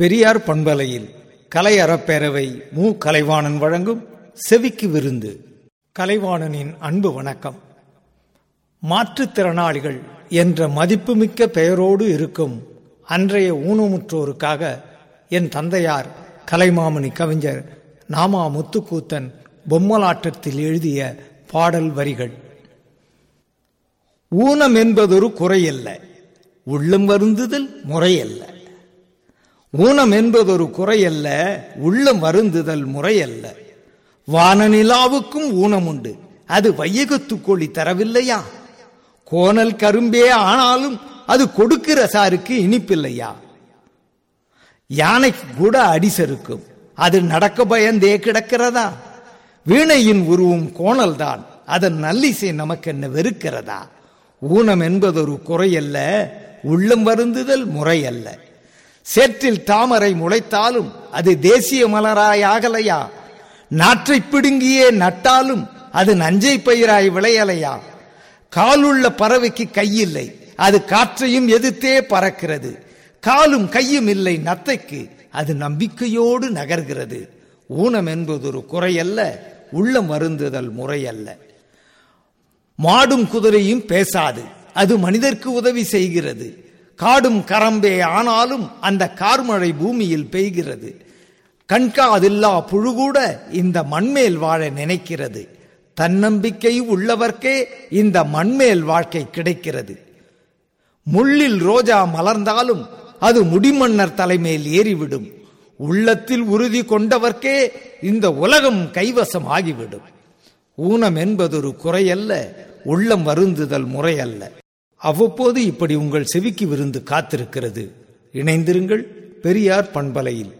பெரியார் பண்பலையில் கலை அறப்பேரவை மு. கலைவாணன் வழங்கும் செவிக்கு விருந்து. கலைவாணனின் அன்பு வணக்கம். மாற்றுத்திறனாளிகள் என்ற மதிப்புமிக்க பெயரோடு இருக்கும் அன்றைய ஊனமுற்றோருக்காக என் தந்தையார் கலைமாமணி கவிஞர் நாமா முத்துக்கூத்தன் பொம்மலாட்டத்தில் எழுதிய பாடல் வரிகள். ஊனம் என்பதொரு குறையல்ல உள்ளம் வருந்துதல் முறையல்ல. ஊனம் என்பதொரு குறையல்ல உள்ளம் வருந்துதல் முறையல்ல. வானநிலாவுக்கும் ஊனம் உண்டு அது வையகத்து கோழி தரவில்லையா? கோணல் கரும்பே ஆனாலும் அது கொடுக்கிற சாருக்கு இனிப்பில்லையா? யானைக்கு கூட அடிசருக்கும் அது நடக்க பயந்தே கிடக்கிறதா? வீணையின் உருவும் கோணல்தான். அதன் நல்லிசை நமக்கென்ன வெறுக்கிறதா? ஊனம் என்பதொரு குறையல்ல உள்ளம் வருந்துதல் முறையல்ல. சேற்றில் தாமரை முளைத்தாலும் அது தேசிய மலராயாகலையா நாற்றை பிடுங்கியே நட்டாலும் அது நஞ்சை பயிராய் விளையலையா? காலுள்ள பறவைக்கு கையில்லை அது காற்றையும் எதிர்த்தே பறக்கிறது. காலும் கையும் இல்லை நத்தைக்கு அது நம்பிக்கையோடு நகர்கிறது. ஊனம் என்பது ஒரு குறையல்ல உள்ள மருந்துதல் முறையல்ல. மாடும் குதிரையும் பேசாது அது மனிதர்க்கு உதவி செய்கிறது. காடும் கரம்பே ஆனாலும் அந்த கார்மழை பூமியில் பெய்கிறது. கண்காதில்லா புழுகூட இந்த மண்மேல் வாழ நினைக்கிறது. தன்னம்பிக்கை உள்ளவர்க்கே இந்த மண்மேல் வாழ்க்கை கிடைக்கிறது. முள்ளில் ரோஜா மலர்ந்தாலும் அது முடிமன்னர் தலைமேல் ஏறிவிடும். உள்ளத்தில் உறுதி கொண்டவர்க்கே இந்த உலகம் கைவசம் ஆகிவிடும் ஊனம் என்பதொரு குறையல்ல உள்ளம் வருந்துதல் முறையல்ல. அவ்வப்போது இப்படி உங்கள் செவிக்கு விருந்து காத்திருக்கிறது. இணைந்திருங்கள் பெரியார் பண்பலையில்.